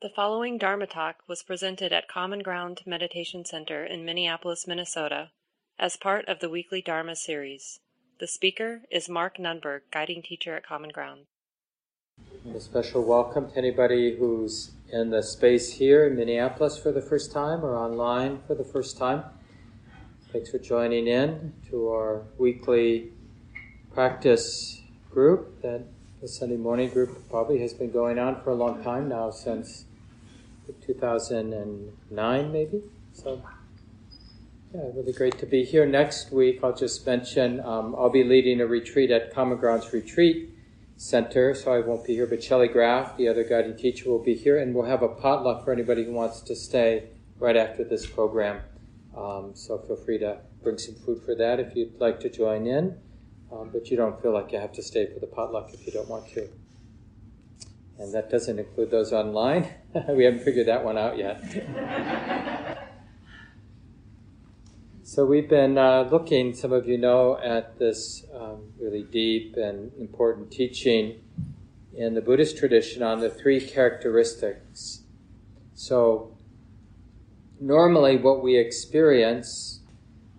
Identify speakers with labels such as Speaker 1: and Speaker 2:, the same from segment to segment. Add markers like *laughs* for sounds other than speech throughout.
Speaker 1: The following Dharma talk was presented at Common Ground Meditation Center in Minneapolis, Minnesota, as part of the weekly Dharma series. The speaker is Mark Nunberg, guiding teacher at Common Ground.
Speaker 2: A special welcome to anybody who's in the space here in Minneapolis for the first time or online for the first time. Thanks for joining in to our weekly practice group that the Sunday morning group probably has been going on for a long time now since 2009 maybe. So, yeah, really great to be here. Next week, I'll just mention um, I'll be leading a retreat at Common Grounds Retreat Center, so I won't be here, but Shelly Graf, the other guiding teacher, will be here, and we'll have a potluck for anybody who wants to stay right after this program. Um, so feel free to bring some food for that if you'd like to join in, um, but you don't feel like you have to stay for the potluck if you don't want to and that doesn't include those online. *laughs* we haven't figured that one out yet. *laughs* so we've been uh, looking, some of you know, at this um, really deep and important teaching in the Buddhist tradition on the three characteristics. So normally, what we experience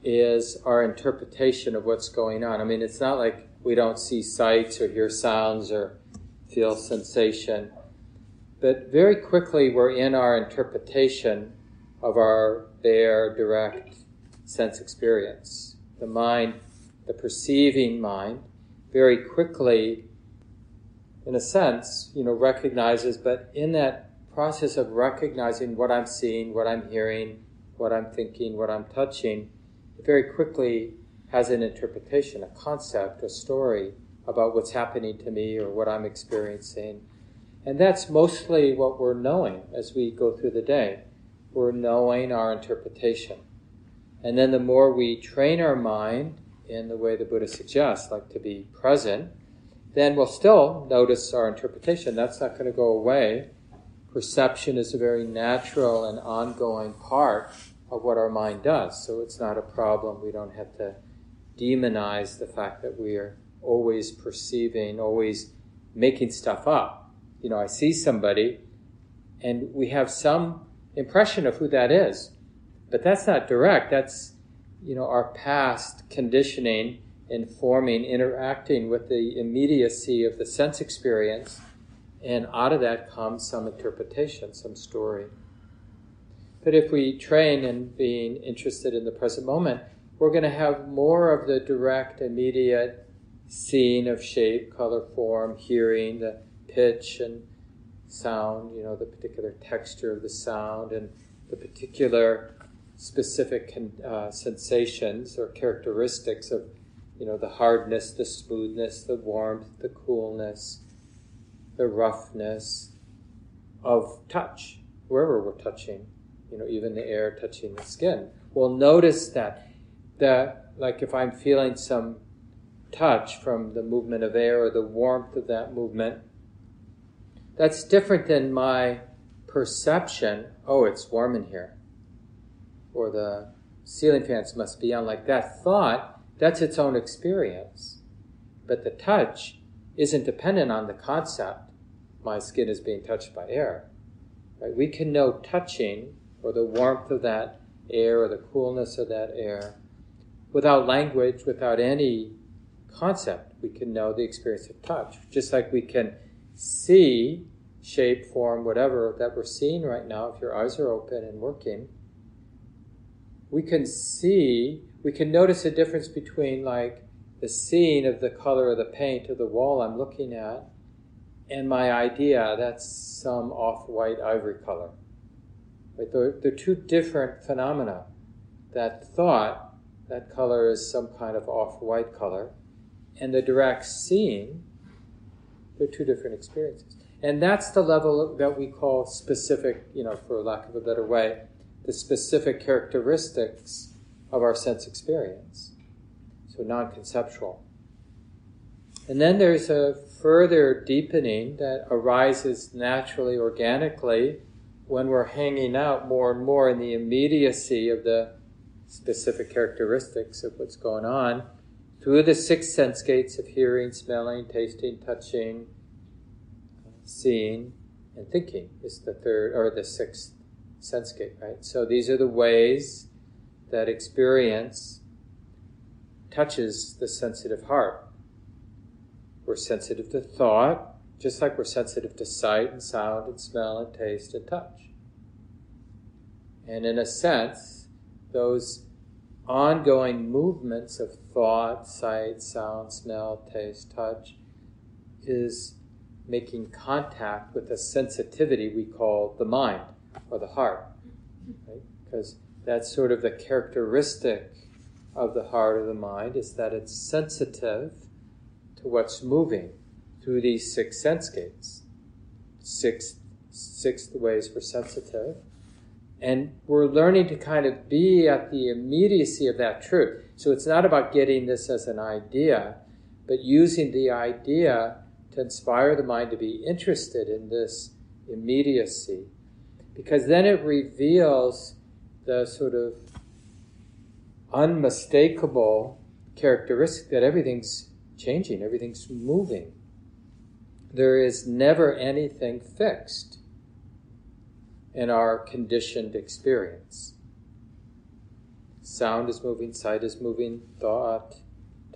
Speaker 2: is our interpretation of what's going on. I mean, it's not like we don't see sights or hear sounds or feel sensation. But very quickly, we're in our interpretation of our bare, direct sense experience. The mind, the perceiving mind, very quickly, in a sense, you know, recognizes, but in that process of recognizing what I'm seeing, what I'm hearing, what I'm thinking, what I'm touching, very quickly has an interpretation, a concept, a story about what's happening to me or what I'm experiencing. And that's mostly what we're knowing as we go through the day. We're knowing our interpretation. And then the more we train our mind in the way the Buddha suggests, like to be present, then we'll still notice our interpretation. That's not going to go away. Perception is a very natural and ongoing part of what our mind does. So it's not a problem. We don't have to demonize the fact that we are always perceiving, always making stuff up. You know, I see somebody and we have some impression of who that is, but that's not direct. That's, you know, our past conditioning, informing, interacting with the immediacy of the sense experience, and out of that comes some interpretation, some story. But if we train in being interested in the present moment, we're going to have more of the direct, immediate seeing of shape, color, form, hearing, the pitch and sound, you know, the particular texture of the sound and the particular specific uh, sensations or characteristics of, you know, the hardness, the smoothness, the warmth, the coolness, the roughness of touch, wherever we're touching, you know, even the air touching the skin. We'll notice that, that like if I'm feeling some touch from the movement of air or the warmth of that movement. That's different than my perception oh, it's warm in here, or the ceiling fans must be on. Like that thought, that's its own experience. But the touch isn't dependent on the concept my skin is being touched by air. Right? We can know touching or the warmth of that air or the coolness of that air without language, without any concept. We can know the experience of touch, just like we can see shape, form, whatever that we're seeing right now, if your eyes are open and working, we can see, we can notice a difference between like the seeing of the color of the paint of the wall I'm looking at and my idea that's some off white ivory color. Right? They're, they're two different phenomena. That thought, that color is some kind of off white color, and the direct seeing, they're two different experiences. And that's the level that we call specific, you know, for lack of a better way, the specific characteristics of our sense experience. So non conceptual. And then there's a further deepening that arises naturally, organically, when we're hanging out more and more in the immediacy of the specific characteristics of what's going on through the six sense gates of hearing, smelling, tasting, touching, seeing, and thinking is the third or the sixth sense gate, right? So these are the ways that experience touches the sensitive heart. We're sensitive to thought, just like we're sensitive to sight and sound and smell and taste and touch. And in a sense, those ongoing movements of thought, sight, sound, smell, taste, touch is making contact with a sensitivity we call the mind or the heart. Right? Because that's sort of the characteristic of the heart or the mind is that it's sensitive to what's moving through these six sense gates. Six, six ways we're sensitive. And we're learning to kind of be at the immediacy of that truth. So it's not about getting this as an idea, but using the idea to inspire the mind to be interested in this immediacy. Because then it reveals the sort of unmistakable characteristic that everything's changing, everything's moving. There is never anything fixed in our conditioned experience. Sound is moving, sight is moving, thought,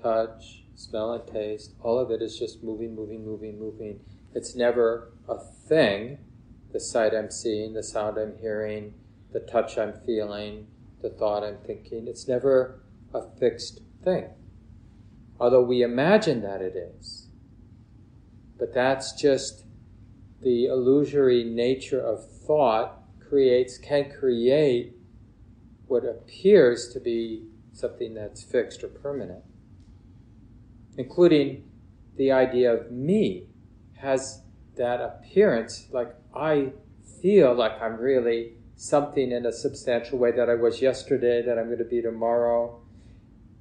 Speaker 2: touch, smell, and taste. All of it is just moving, moving, moving, moving. It's never a thing. The sight I'm seeing, the sound I'm hearing, the touch I'm feeling, the thought I'm thinking. It's never a fixed thing. Although we imagine that it is. But that's just the illusory nature of thought creates, can create what appears to be something that's fixed or permanent, including the idea of me has that appearance like I feel like I'm really something in a substantial way that I was yesterday, that I'm going to be tomorrow.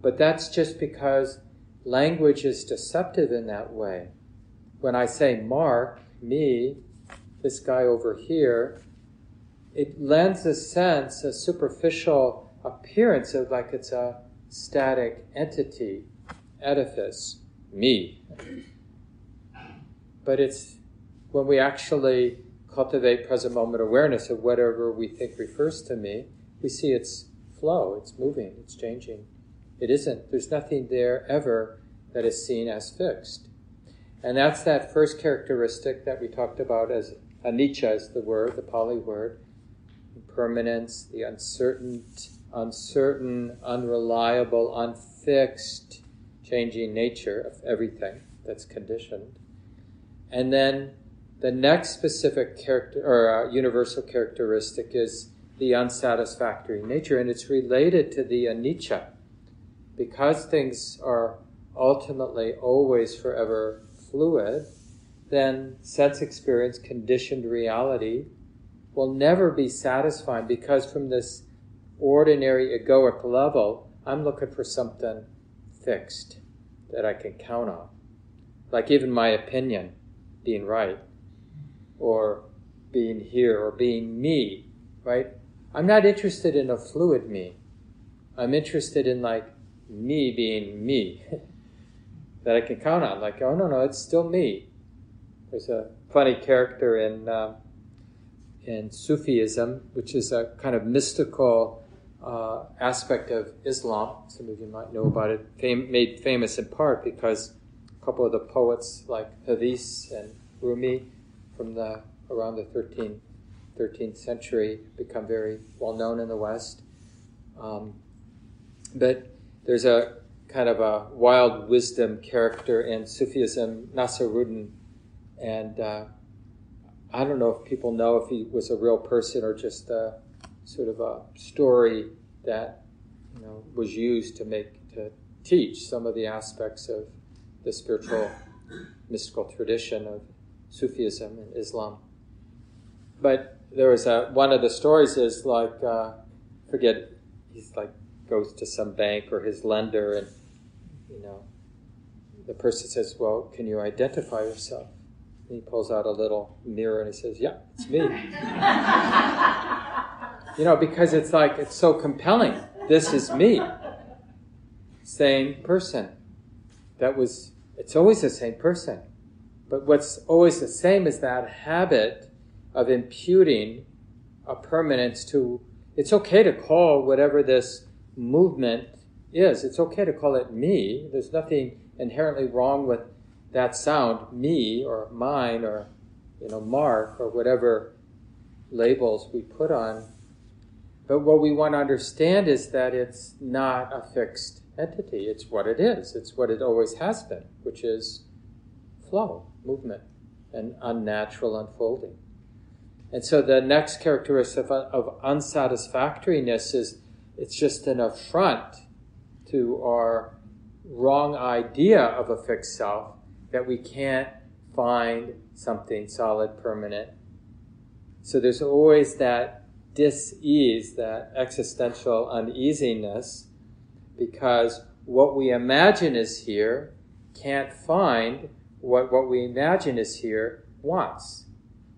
Speaker 2: But that's just because language is deceptive in that way. When I say Mark, me, this guy over here, it lends a sense, a superficial appearance of like it's a static entity, edifice, me. But it's when we actually cultivate present moment awareness of whatever we think refers to me, we see its flow, it's moving, it's changing. It isn't, there's nothing there ever that is seen as fixed. And that's that first characteristic that we talked about as anicca is the word, the Pali word. Impermanence, the uncertain, uncertain, unreliable, unfixed, changing nature of everything that's conditioned. And then the next specific character or uh, universal characteristic is the unsatisfactory nature, and it's related to the anicca. Because things are ultimately always forever fluid, then sense experience, conditioned reality, will never be satisfying because from this ordinary egoic level, I'm looking for something fixed that I can count on. Like even my opinion being right, or being here, or being me, right? I'm not interested in a fluid me. I'm interested in like me being me *laughs* that I can count on. Like, oh no, no, it's still me. There's a funny character in um, in Sufism, which is a kind of mystical uh, aspect of Islam. Some of you might know about it. Fam- made famous in part because a couple of the poets like Hafiz and Rumi from the around the 13th, 13th century become very well known in the West. Um, but there's a kind of a wild wisdom character in Sufism, Nasiruddin. and uh, I don't know if people know if he was a real person or just a sort of a story that you know was used to make to teach some of the aspects of the spiritual mystical tradition of Sufism and Islam. But there was a one of the stories is like uh, forget he's like goes to some bank or his lender and you know the person says, "Well, can you identify yourself?" And he pulls out a little mirror and he says, Yeah, it's me. *laughs* you know, because it's like, it's so compelling. This is me. Same person. That was, it's always the same person. But what's always the same is that habit of imputing a permanence to, it's okay to call whatever this movement is, it's okay to call it me. There's nothing inherently wrong with that sound, me or mine or, you know, Mark or whatever labels we put on. But what we want to understand is that it's not a fixed entity. It's what it is. It's what it always has been, which is flow, movement, and unnatural unfolding. And so the next characteristic of, of unsatisfactoriness is it's just an affront to our wrong idea of a fixed self that we can't find something solid, permanent. So there's always that dis-ease, that existential uneasiness, because what we imagine is here can't find what what we imagine is here wants,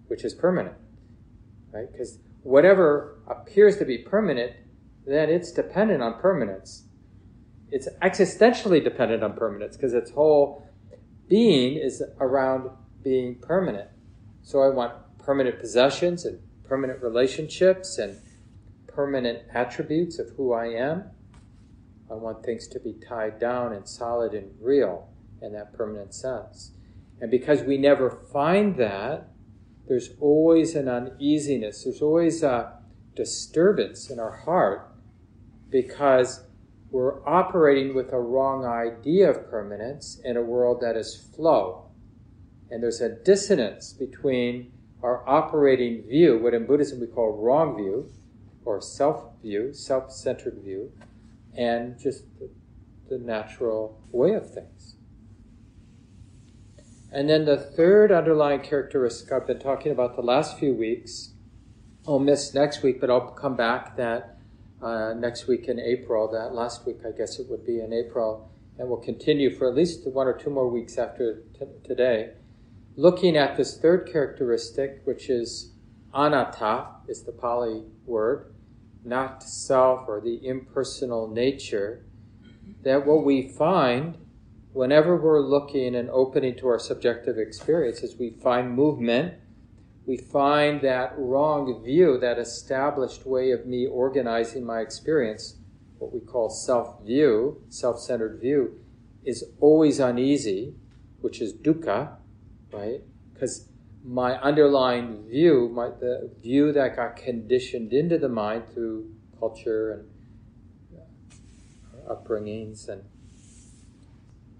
Speaker 2: which is permanent, right? Because whatever appears to be permanent, then it's dependent on permanence. It's existentially dependent on permanence because its whole being is around being permanent. So I want permanent possessions and permanent relationships and permanent attributes of who I am. I want things to be tied down and solid and real in that permanent sense. And because we never find that, there's always an uneasiness, there's always a disturbance in our heart because we're operating with a wrong idea of permanence in a world that is flow. And there's a dissonance between our operating view, what in Buddhism we call wrong view, or self view, self centered view, and just the, the natural way of things. And then the third underlying characteristic I've been talking about the last few weeks, I'll miss next week, but I'll come back that uh, next week in April, that last week I guess it would be in April, and we'll continue for at least one or two more weeks after t- today, looking at this third characteristic, which is anatta, is the Pali word, not self or the impersonal nature, that what we find whenever we're looking and opening to our subjective experience is we find movement, we find that wrong view, that established way of me organizing my experience, what we call self view, self centered view, is always uneasy, which is dukkha, right? Because my underlying view, my, the view that got conditioned into the mind through culture and uh, upbringings, and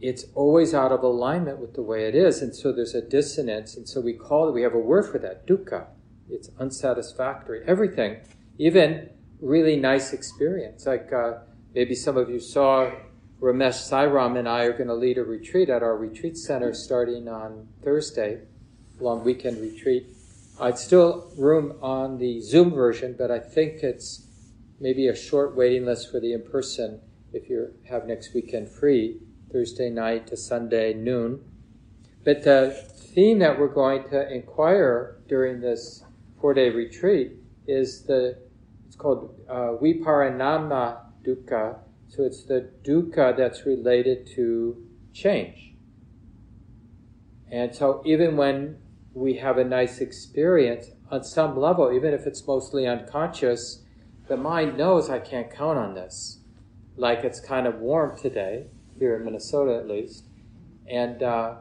Speaker 2: it's always out of alignment with the way it is, and so there's a dissonance, and so we call it. We have a word for that, dukkha. It's unsatisfactory. Everything, even really nice experience, like uh, maybe some of you saw. Ramesh Sairam and I are going to lead a retreat at our retreat center starting on Thursday long weekend retreat. I'd still room on the Zoom version, but I think it's maybe a short waiting list for the in person if you have next weekend free, Thursday night to Sunday noon. But the theme that we're going to inquire during this four day retreat is the, it's called uh, Viparinama Dukkha. So it's the dukkha that's related to change. And so even when we have a nice experience on some level, even if it's mostly unconscious, the mind knows I can't count on this. Like it's kind of warm today, here in Minnesota at least. And, uh,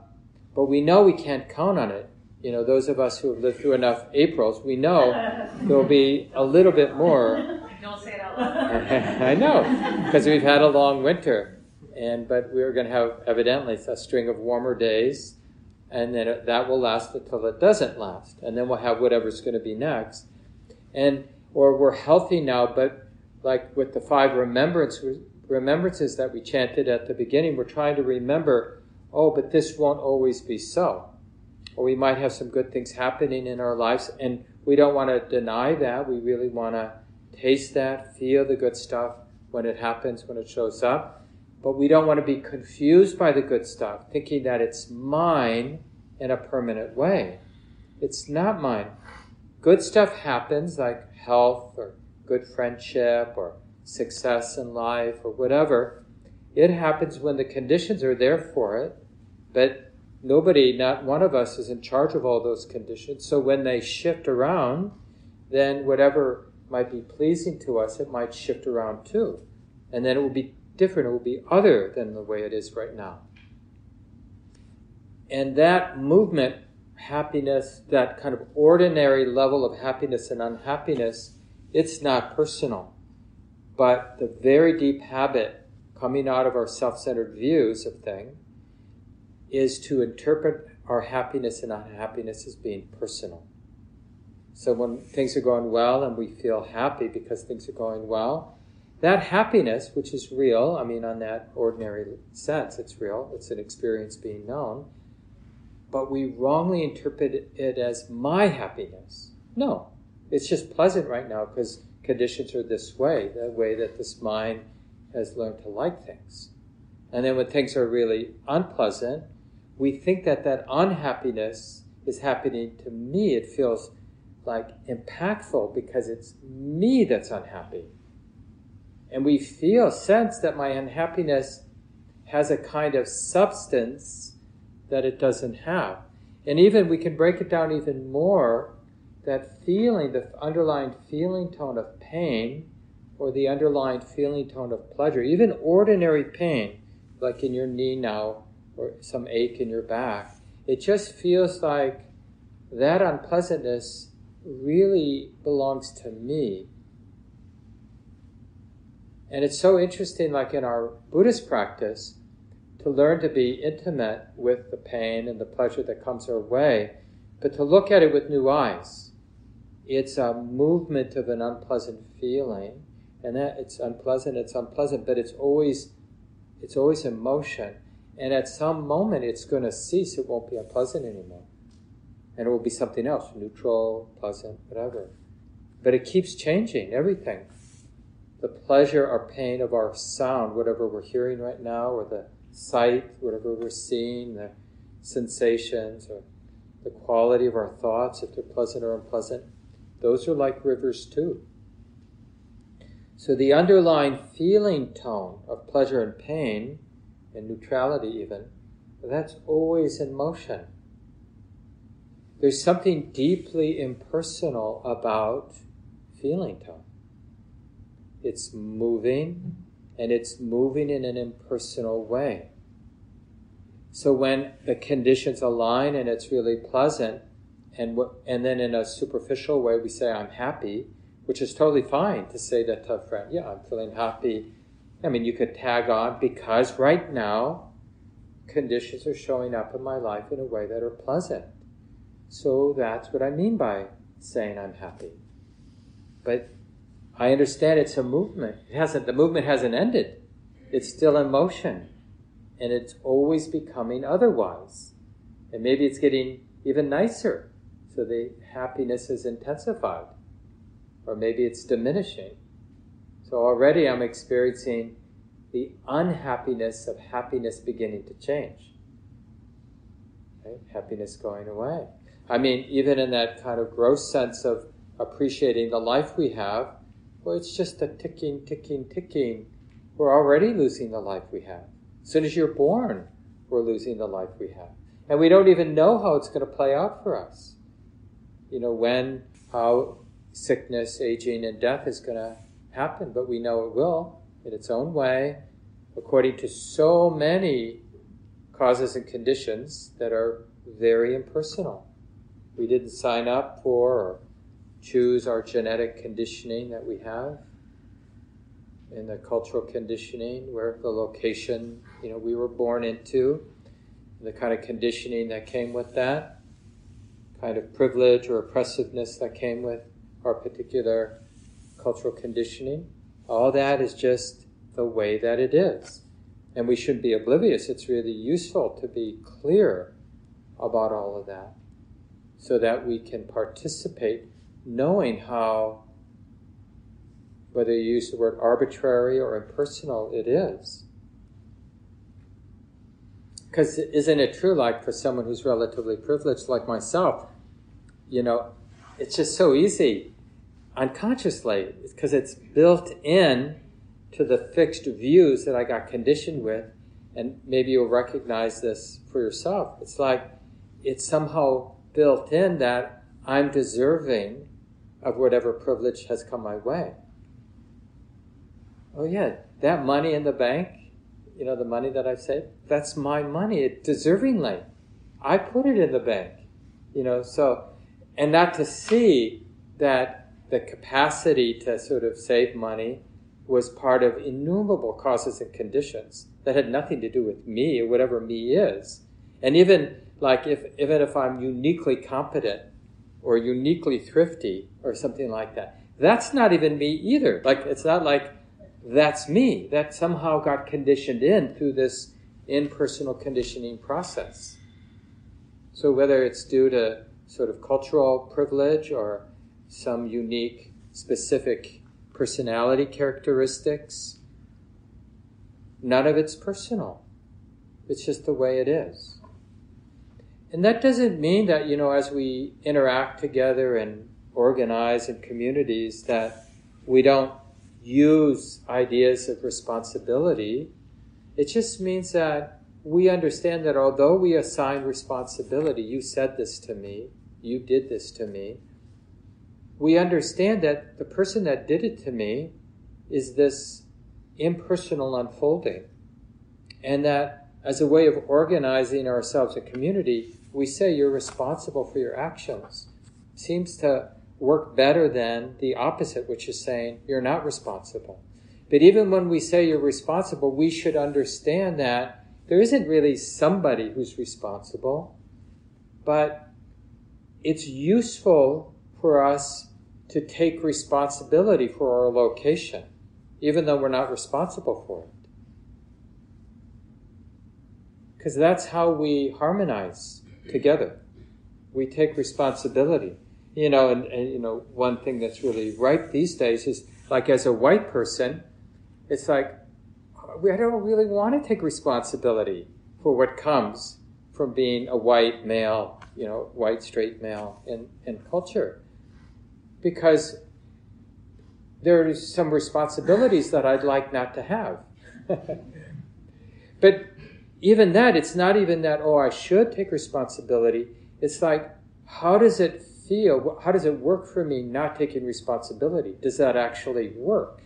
Speaker 2: but we know we can't count on it. You know, those of us who have lived through enough Aprils, we know *laughs* there'll be a little bit more. *laughs*
Speaker 3: Don't say it out loud. *laughs*
Speaker 2: I know, because we've had a long winter. And, but we're going to have evidently a string of warmer days and then it, that will last until it doesn't last, and then we'll have whatever's going to be next. And or we're healthy now, but like with the five remembrance remembrances that we chanted at the beginning, we're trying to remember, oh, but this won't always be so. Or we might have some good things happening in our lives, and we don't want to deny that. We really want to taste that, feel the good stuff when it happens, when it shows up. But we don't want to be confused by the good stuff, thinking that it's mine in a permanent way. It's not mine. Good stuff happens, like health or good friendship or success in life or whatever. It happens when the conditions are there for it, but nobody, not one of us, is in charge of all those conditions. So when they shift around, then whatever might be pleasing to us, it might shift around too. And then it will be different, it will be other than the way it is right now. And that movement, happiness, that kind of ordinary level of happiness and unhappiness, it's not personal. But the very deep habit coming out of our self centered views of things is to interpret our happiness and unhappiness as being personal. So when things are going well and we feel happy because things are going well, that happiness, which is real, I mean, on that ordinary sense, it's real, it's an experience being known, but we wrongly interpret it as my happiness. No, it's just pleasant right now because conditions are this way, the way that this mind has learned to like things. And then when things are really unpleasant, we think that that unhappiness is happening to me. It feels like impactful because it's me that's unhappy. And we feel, sense that my unhappiness has a kind of substance that it doesn't have. And even we can break it down even more that feeling, the underlying feeling tone of pain, or the underlying feeling tone of pleasure, even ordinary pain, like in your knee now, or some ache in your back, it just feels like that unpleasantness really belongs to me. And it's so interesting, like in our Buddhist practice, to learn to be intimate with the pain and the pleasure that comes our way, but to look at it with new eyes. It's a movement of an unpleasant feeling, and that it's unpleasant, it's unpleasant, but it's always it's always in motion. And at some moment, it's going to cease. It won't be unpleasant anymore. And it will be something else neutral, pleasant, whatever. But it keeps changing, everything. The pleasure or pain of our sound, whatever we're hearing right now, or the sight, whatever we're seeing, the sensations, or the quality of our thoughts, if they're pleasant or unpleasant, those are like rivers too. So the underlying feeling tone of pleasure and pain and neutrality even, that's always in motion. There's something deeply impersonal about feeling tone. It's moving, and it's moving in an impersonal way. So when the conditions align and it's really pleasant, and and then in a superficial way we say I'm happy, which is totally fine to say that to a friend. Yeah, I'm feeling happy I mean, you could tag on because right now conditions are showing up in my life in a way that are pleasant. So that's what I mean by saying I'm happy. But I understand it's a movement. It hasn't the movement hasn't ended. It's still in motion. And it's always becoming otherwise. And maybe it's getting even nicer. So the happiness is intensified. Or maybe it's diminishing. So already I'm experiencing the unhappiness of happiness beginning to change. Right? Happiness going away. I mean, even in that kind of gross sense of appreciating the life we have, well, it's just a ticking, ticking, ticking. We're already losing the life we have. As soon as you're born, we're losing the life we have. And we don't even know how it's going to play out for us. You know, when, how sickness, aging, and death is going to happen, but we know it will in its own way, according to so many causes and conditions that are very impersonal. We didn't sign up for or choose our genetic conditioning that we have in the cultural conditioning where the location you know we were born into the kind of conditioning that came with that kind of privilege or oppressiveness that came with our particular cultural conditioning. All that is just the way that it is. And we shouldn't be oblivious. It's really useful to be clear about all of that so that we can participate knowing how, whether you use the word arbitrary or impersonal, it is. Because isn't it true, like for someone who's relatively privileged like myself, you know, it's just so easy unconsciously because it's built in to the fixed views that I got conditioned with. and maybe you'll recognize this for yourself. It's like it's somehow built in that I'm deserving of whatever privilege has come my way. Oh, yeah, that money in the bank, you know, the money that I've saved, that's my money, it deservingly. I put it in the bank, you know, so, and not to see that the capacity to sort of save money was part of innumerable causes and conditions that had nothing to do with me or whatever me is. And even like if even if I'm uniquely competent or uniquely thrifty or something like that, that's not even me either. Like it's not like that's me. That somehow got conditioned in through this impersonal conditioning process. So whether it's due to sort of cultural privilege or some unique specific personality characteristics. None of it's personal. It's just the way it is. And that doesn't mean that, you know, as we interact together and organize in communities, that we don't use ideas of responsibility. It just means that we understand that although we assign responsibility, you said this to me, you did this to me, we understand that the person that did it to me is this impersonal unfolding. And that as a way of organizing ourselves a community, we say you're responsible for your actions. Seems to work better than the opposite, which is saying you're not responsible. But even when we say you're responsible, we should understand that there isn't really somebody who's responsible, but it's useful for us to take responsibility for our location, even though we're not responsible for it. Because that's how we harmonize together. We take responsibility. You know, and, and you know, one thing that's really right these days is like as a white person, it's like I don't really want to take responsibility for what comes from being a white male, you know, white straight male in, in culture because there are some responsibilities that I'd like not to have. *laughs* but even that, it's not even that, oh, I should take responsibility. It's like, how does it feel? How does it work for me not taking responsibility? Does that actually work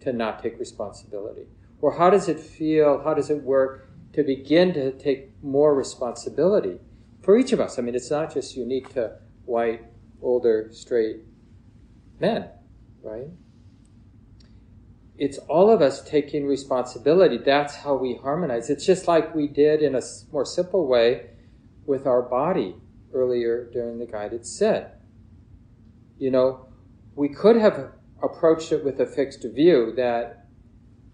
Speaker 2: to not take responsibility? Or how does it feel? How does it work to begin to take more responsibility for each of us? I mean, it's not just unique to white, older, straight men, right? It's all of us taking responsibility. That's how we harmonize. It's just like we did in a more simple way with our body earlier during the guided sit. You know, we could have approached it with a fixed view that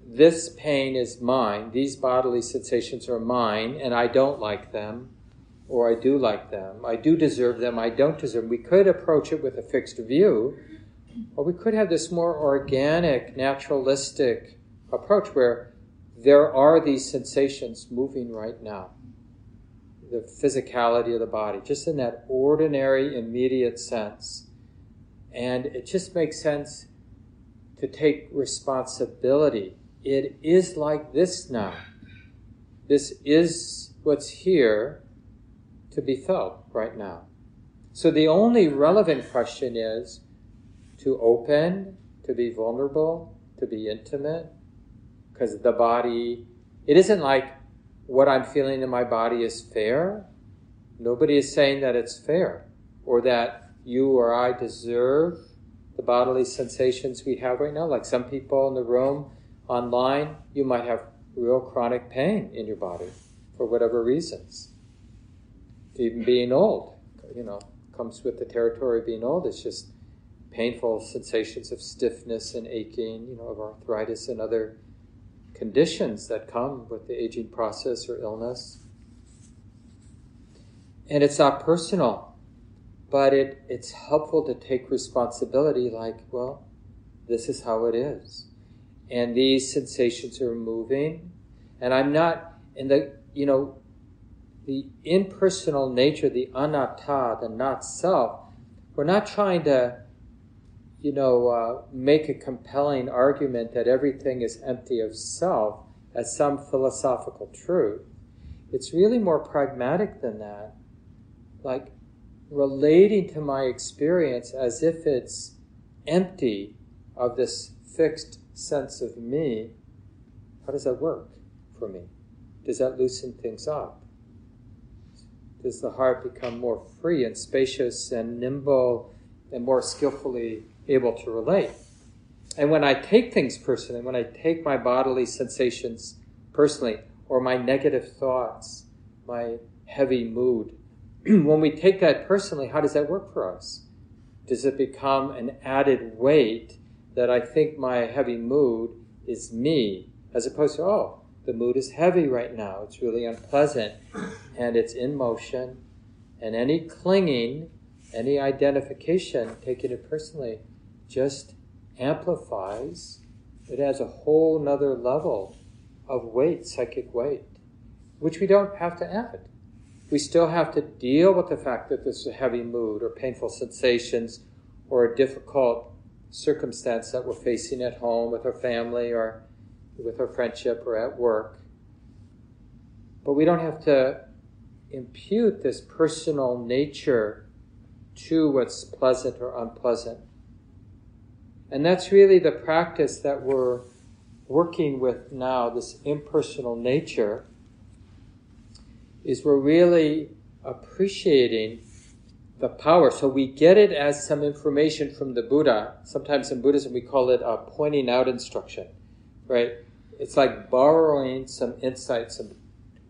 Speaker 2: this pain is mine, these bodily sensations are mine, and I don't like them, or I do like them, I do deserve them, I don't deserve them. We could approach it with a fixed view or we could have this more organic, naturalistic approach where there are these sensations moving right now. The physicality of the body, just in that ordinary, immediate sense. And it just makes sense to take responsibility. It is like this now. This is what's here to be felt right now. So the only relevant question is to open, to be vulnerable, to be intimate. Because the body, it isn't like what I'm feeling in my body is fair. Nobody is saying that it's fair or that you or I deserve the bodily sensations we have right now. Like some people in the room, online, you might have real chronic pain in your body for whatever reasons. Even being old, you know, comes with the territory of being old. It's just painful sensations of stiffness and aching, you know, of arthritis and other conditions that come with the aging process or illness. And it's not personal, but it, it's helpful to take responsibility like, well, this is how it is. And these sensations are moving. And I'm not, in the, you know, the impersonal nature, the anatta, the not self, we're not trying to you know, uh, make a compelling argument that everything is empty of self, as some philosophical truth. It's really more pragmatic than that. Like relating to my experience as if it's empty of this fixed sense of me. How does that work for me? Does that loosen things up? Does the heart become more free and spacious and nimble and more skillfully able to relate? And when I take things personally, when I take my bodily sensations personally, or my negative thoughts, my heavy mood, *clears throat* when we take that personally, how does that work for us? Does it become an added weight that I think my heavy mood is me, as opposed to, oh, the mood is heavy right now, it's really unpleasant, and it's in motion, and any clinging, any identification, taking it personally, just amplifies. It has a whole nother level of weight, psychic weight, which we don't have to add. We still have to deal with the fact that this is a heavy mood or painful sensations or a difficult circumstance that we're facing at home with our family or with our friendship or at work. But we don't have to impute this personal nature to what's pleasant or unpleasant. And that's really the practice that we're working with now, this impersonal nature, is we're really appreciating the power. So we get it as some information from the Buddha. Sometimes in Buddhism we call it a pointing out instruction, right? It's like borrowing some insight, some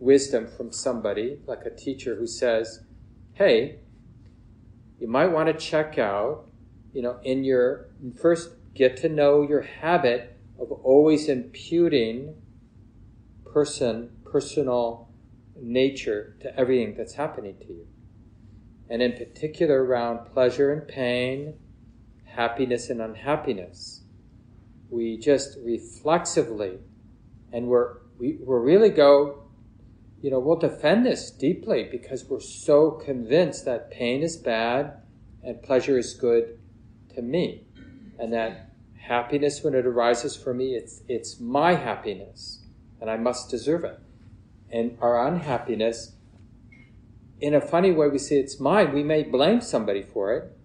Speaker 2: wisdom from somebody, like a teacher who says, hey, you might want to check out you know, in your first get to know your habit of always imputing person, personal nature to everything that's happening to you. And in particular around pleasure and pain, happiness and unhappiness. We just reflexively, and we're, we, we really go, you know, we'll defend this deeply because we're so convinced that pain is bad and pleasure is good to me. And that happiness, when it arises for me, it's, it's my happiness, and I must deserve it. And our unhappiness, in a funny way, we say it's mine. We may blame somebody for it,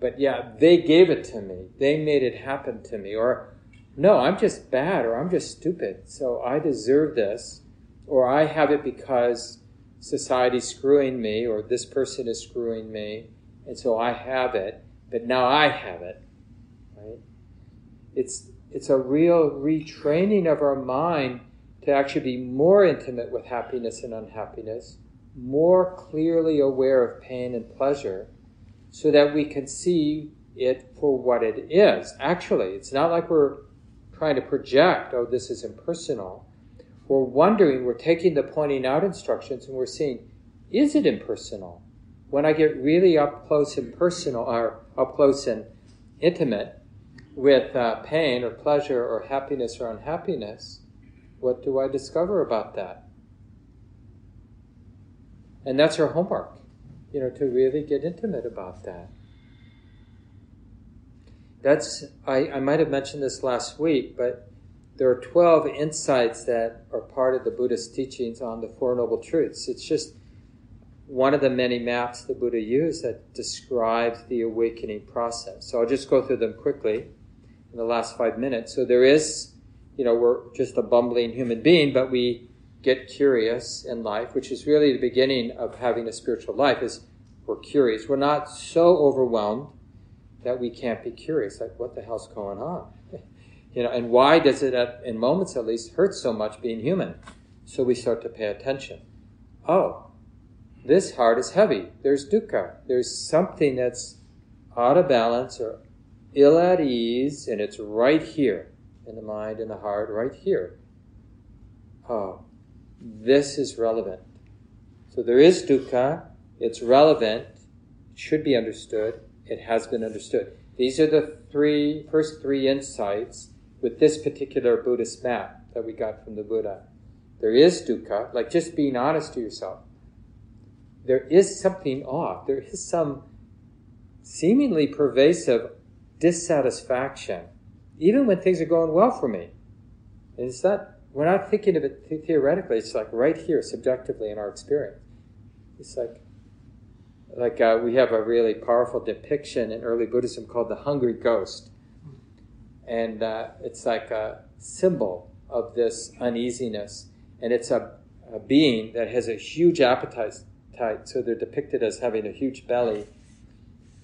Speaker 2: but yeah, they gave it to me. They made it happen to me. Or, no, I'm just bad, or I'm just stupid, so I deserve this. Or I have it because society's screwing me, or this person is screwing me, and so I have it but now I have it. Right? It's it's a real retraining of our mind to actually be more intimate with happiness and unhappiness, more clearly aware of pain and pleasure, so that we can see it for what it is. Actually, it's not like we're trying to project, oh, this is impersonal. We're wondering, we're taking the pointing out instructions and we're seeing, is it impersonal? when I get really up close and personal, or up close and intimate with uh, pain or pleasure or happiness or unhappiness, what do I discover about that? And that's our homework, you know, to really get intimate about that. That's, I, I might have mentioned this last week, but there are 12 insights that are part of the Buddhist teachings on the Four Noble Truths. It's just one of the many maps the Buddha used that describes the awakening process. So I'll just go through them quickly in the last five minutes. So there is, you know, we're just a bumbling human being, but we get curious in life, which is really the beginning of having a spiritual life, is we're curious. We're not so overwhelmed that we can't be curious. Like, what the hell's going on? *laughs* you know, and why does it, at, in moments at least, hurt so much being human? So we start to pay attention. Oh, this heart is heavy. There's dukkha. There's something that's out of balance or ill at ease, and it's right here in the mind and the heart, right here. Oh, this is relevant. So there is dukkha. It's relevant. It should be understood. It has been understood. These are the three first three insights with this particular Buddhist map that we got from the Buddha. There is dukkha, like just being honest to yourself there is something off. There is some seemingly pervasive dissatisfaction, even when things are going well for me. And it's not we're not thinking of it theoretically. It's like right here, subjectively in our experience. It's like, like uh, we have a really powerful depiction in early Buddhism called the hungry ghost, and uh, it's like a symbol of this uneasiness, and it's a, a being that has a huge appetite. So they're depicted as having a huge belly,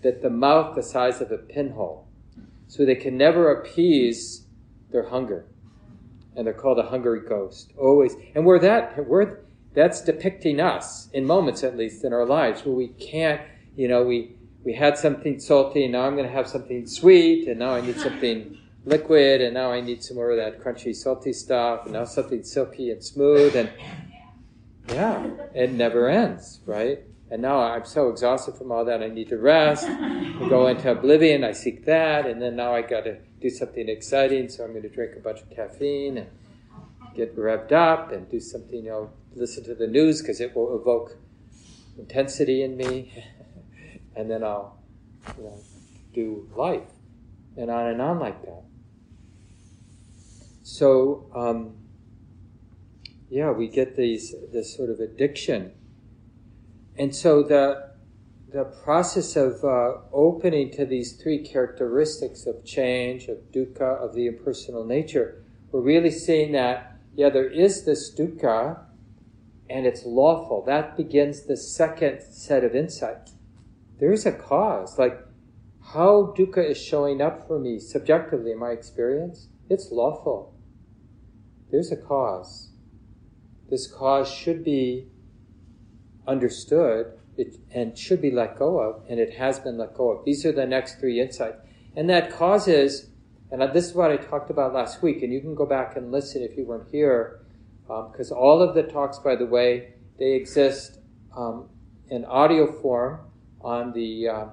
Speaker 2: that the mouth the size of a pinhole, so they can never appease their hunger and they're called a hungry ghost. Always, and we're that we're that's depicting us in moments, at least in our lives, where we can't, you know, we we had something salty, and now I'm going to have something sweet, and now I need something *laughs* liquid, and now I need some more of that crunchy, salty stuff, and now something silky and smooth, and *laughs* yeah, it never ends, right? And now I'm so exhausted from all that, I need to rest. Go into oblivion, I seek that, and then now I got to do something exciting, so I'm going to drink a bunch of caffeine and get revved up and do something, you know, listen to the news because it will evoke intensity in me. *laughs* and then I'll, you know, do life and on and on like that. So, um, yeah, we get these this sort of addiction, and so the the process of uh, opening to these three characteristics of change, of dukkha, of the impersonal nature, we're really seeing that, yeah, there is this dukkha and it's lawful. That begins the second set of insight. There is a cause. Like how dukkha is showing up for me subjectively in my experience, it's lawful. There's a cause. This cause should be understood it, and should be let go of, and it has been let go of. These are the next three insights. And that causes, and this is what I talked about last week, and you can go back and listen if you weren't here, because um, all of the talks, by the way, they exist um, in audio form on the, uh,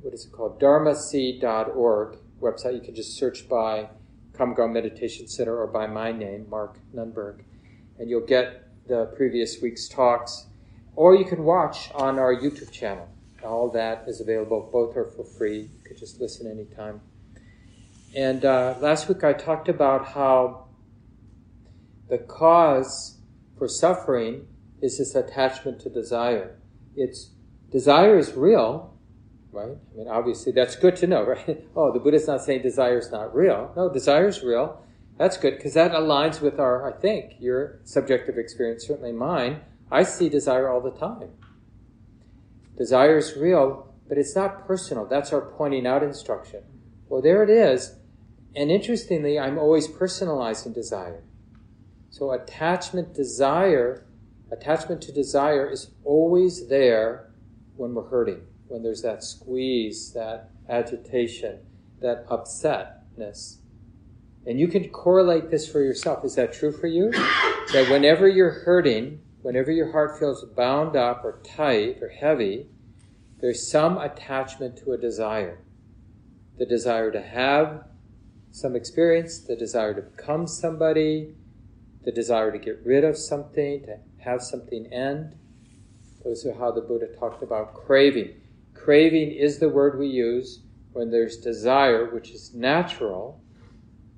Speaker 2: what is it called, dharmaseed.org website. You can just search by Common Meditation Center or by my name, Mark Nunberg, and you'll get the previous week's talks or you can watch on our YouTube channel. All that is available. Both are for free. You could just listen anytime. And uh, last week I talked about how the cause for suffering is this attachment to desire. It's desire is real, right? I mean, obviously that's good to know, *laughs* right? oh, the Buddha's not saying desire is not real. No, desire is real. That's good because that aligns with our, I think, your subjective experience, certainly mine, I see desire all the time. Desire is real, but it's not personal. That's our pointing out instruction. Well, there it is. And interestingly, I'm always personalizing desire. So attachment, desire, attachment to desire is always there when we're hurting, when there's that squeeze, that agitation, that upsetness. And you can correlate this for yourself. Is that true for you? That whenever you're hurting, whenever your heart feels bound up or tight or heavy, there's some attachment to a desire. The desire to have some experience, the desire to become somebody, the desire to get rid of something, to have something end. Those are how the Buddha talked about craving. Craving is the word we use when there's desire, which is natural,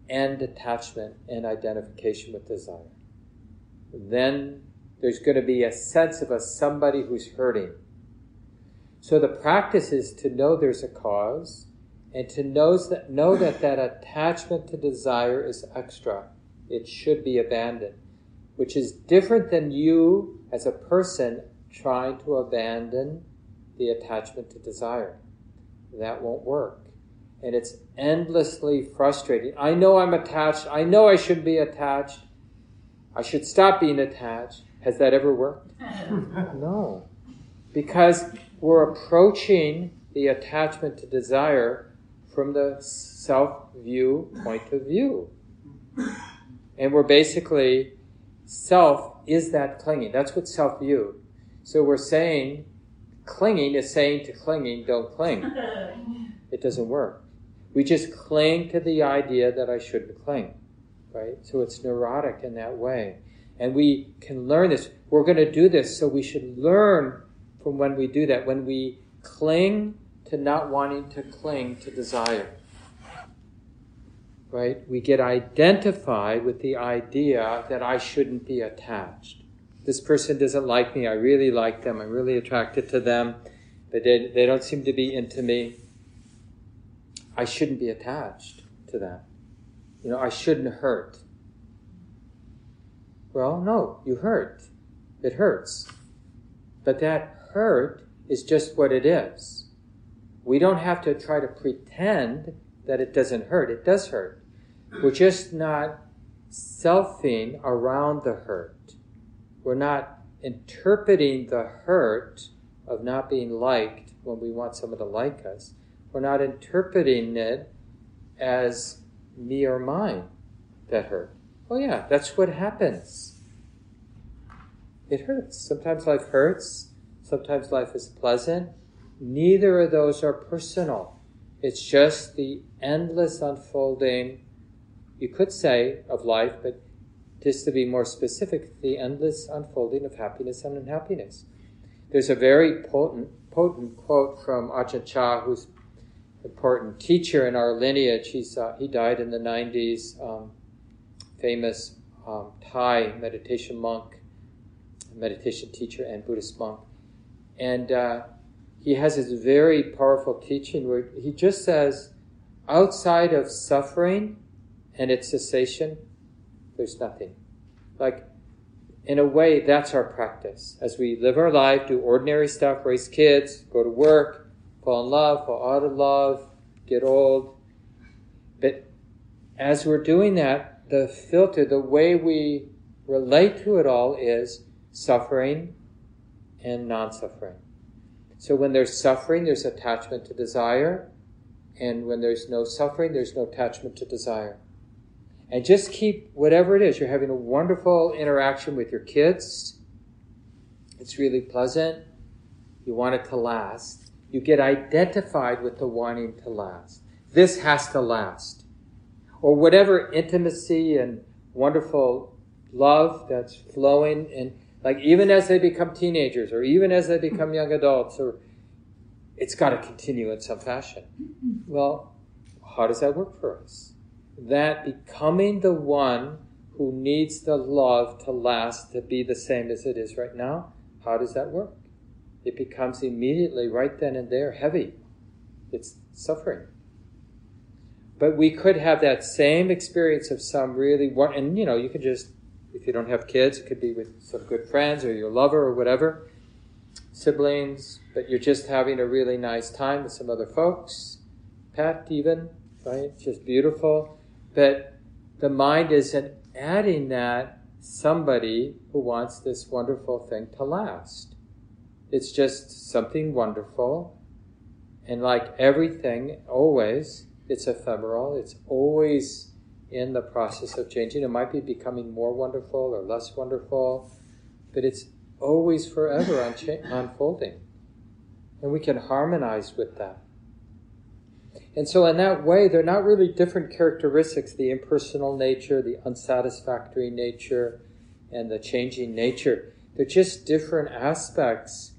Speaker 2: and attachment and identification with desire. Then there's going to be a sense of a somebody who's hurting. So the practice is to know there's a cause and to knows that, know that *coughs* that attachment to desire is extra. It should be abandoned, which is different than you as a person trying to abandon the attachment to desire. That won't work. And it's endlessly frustrating. I know I'm attached. I know I should be attached. I should stop being attached. Has that ever worked? *laughs* no. Because we're approaching the attachment to desire from the self view point of view. And we're basically, self is that clinging. That's what self view. So we're saying, clinging is saying to clinging, don't cling. *laughs* It doesn't work. We just cling to the idea that I shouldn't cling, right? So it's neurotic in that way. And we can learn this. We're going to do this, so we should learn from when we do that, when we cling to not wanting to cling to desire. right? We get identified with the idea that I shouldn't be attached. This person doesn't like me. I really like them. I'm really attracted to them, but they, they don't seem to be into me. I shouldn't be attached to them. You know, I shouldn't hurt. Well, no, you hurt. It hurts. But that hurt is just what it is. We don't have to try to pretend that it doesn't hurt. It does hurt. We're just not selfing around the hurt. We're not interpreting the hurt of not being liked when we want someone to like us. We're not interpreting it as me or mine that hurt. Oh, yeah, that's what happens. It hurts. Sometimes life hurts, sometimes life is pleasant. Neither of those are personal. It's just the endless unfolding, you could say, of life, but just to be more specific, the endless unfolding of happiness and unhappiness. There's a very potent, potent quote from Ajahn Chah, who's an important teacher in our lineage. He's, uh, he died in the 90s, um, famous um, Thai meditation monk, meditation teacher, and Buddhist monk. And uh, he has this very powerful teaching where he just says, outside of suffering and its cessation, there's nothing. Like, in a way, that's our practice. As we live our life, do ordinary stuff, raise kids, go to work, fall in love, fall out of love, get old. But as we're doing that, the filter, the way we relate to it all is suffering and non suffering. So when there's suffering, there's attachment to desire. And when there's no suffering, there's no attachment to desire. And just keep whatever it is. You're having a wonderful interaction with your kids. It's really pleasant. You want it to last you get identified with the wanting to last. This has to last. Or whatever intimacy and wonderful love that's flowing and like even as they become teenagers or even as they become young adults or it's got to continue in some fashion. Mm-hmm. Well, how does that work for us? That becoming the one who needs the love to last to be the same as it is right now, how does that work? it becomes immediately, right then and there, heavy. It's suffering. But we could have that same experience of some really, and you know, you could just, if you don't have kids, it could be with some good friends or your lover or whatever, siblings, but you're just having a really nice time with some other folks, pet even, right? Just beautiful. But the mind isn't adding that somebody who wants this wonderful thing to last. It's just something wonderful. And like everything, always, it's ephemeral. It's always in the process of changing. It might be becoming more wonderful or less wonderful, but it's always forever uncha- *laughs* unfolding. And we can harmonize with that. And so, in that way, they're not really different characteristics the impersonal nature, the unsatisfactory nature, and the changing nature. They're just different aspects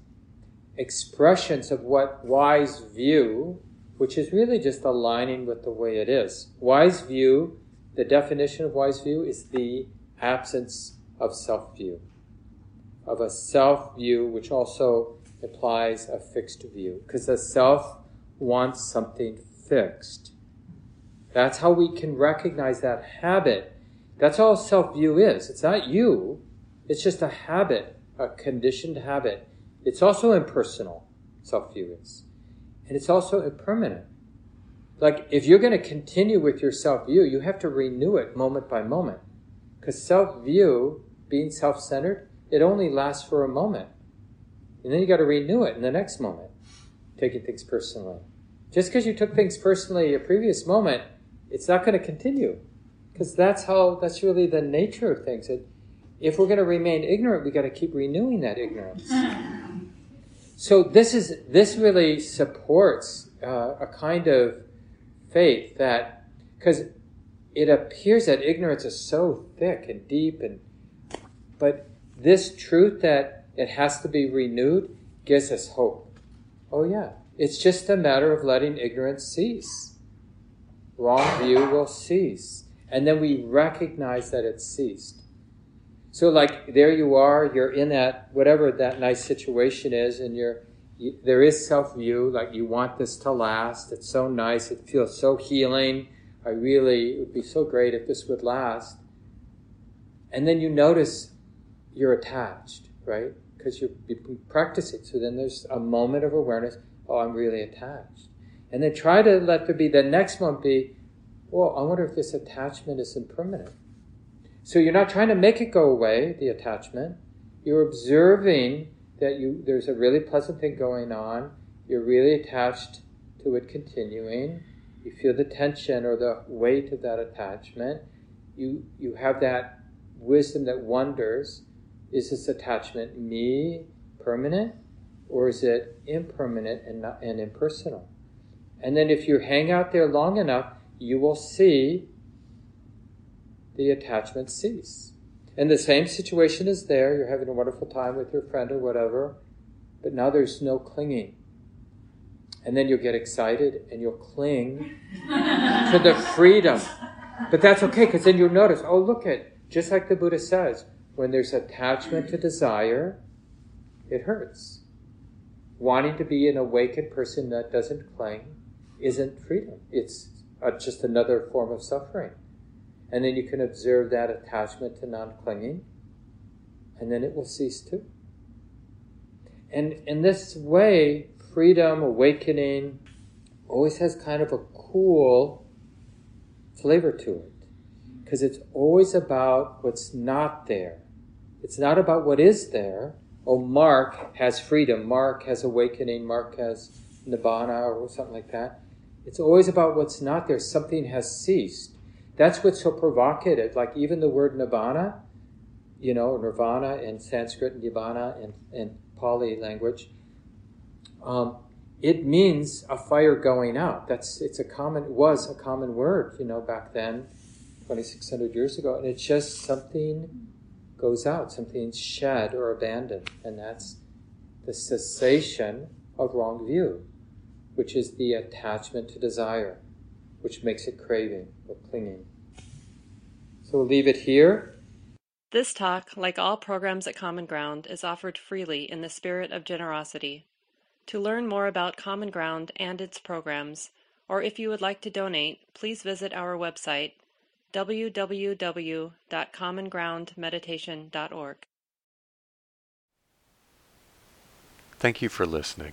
Speaker 2: expressions of what wise view, which is really just aligning with the way it is. Wise view, the definition of wise view is the absence of self view, of a self view which also implies a fixed view, because the self wants something fixed. That's how we can recognize that habit. That's all self view is. It's not you, it's just a habit, a conditioned habit it's also impersonal, self view is. And it's also impermanent. Like, if you're going to continue with your self view, you have to renew it moment by moment. Because self view, being self centered, it only lasts for a moment. And then you got to renew it in the next moment, taking things personally. Just because you took things personally a previous moment, it's not going to continue. Because that's how, that's really the nature of things. If we're going to remain ignorant, we got to keep renewing that ignorance. *laughs* So this is this really supports uh, a kind of faith that because it appears that ignorance is so thick and deep and but this truth that it has to be renewed gives us hope. Oh yeah, it's just a matter of letting ignorance cease. wrong view will cease. And then we recognize that it's ceased. So, like, there you are, you're in that, whatever that nice situation is, and you're, you, there is self view, like, you want this to last. It's so nice, it feels so healing. I really, it would be so great if this would last. And then you notice you're attached, right? Because you're, you're practicing. So then there's a moment of awareness oh, I'm really attached. And then try to let there be the next moment be, well, I wonder if this attachment is impermanent. So you're not trying to make it go away, the attachment. You're observing that you there's a really pleasant thing going on. You're really attached to it continuing. You feel the tension or the weight of that attachment. You you have that wisdom that wonders, is this attachment me permanent or is it impermanent and, not, and impersonal? And then if you hang out there long enough, you will see the attachment cease. And the same situation is there. You're having a wonderful time with your friend or whatever, but now there's no clinging. And then you'll get excited and you'll cling to the freedom. But that's okay because then you'll notice, oh, look at, just like the Buddha says, when there's attachment to desire, it hurts. Wanting to be an awakened person that doesn't cling isn't freedom. It's uh, just another form of suffering. And then you can observe that attachment to non clinging, and then it will cease too. And in this way, freedom, awakening, always has kind of a cool flavor to it. Because it's always about what's not there. It's not about what is there. Oh, Mark has freedom. Mark has awakening. Mark has nibbana or something like that. It's always about what's not there. Something has ceased. That's what's so provocative. Like even the word nibbana, you know, nirvana in Sanskrit, nibbana in, in Pali language, um, it means a fire going out. That's it's a common was a common word, you know, back then, twenty six hundred years ago, and it's just something goes out, something's shed or abandoned, and that's the cessation of wrong view, which is the attachment to desire which makes it craving or clinging. So we'll leave it here.
Speaker 1: This talk, like all programs at Common Ground, is offered freely in the spirit of generosity. To learn more about Common Ground and its programs, or if you would like to donate, please visit our website www.commongroundmeditation.org.
Speaker 3: Thank you for listening.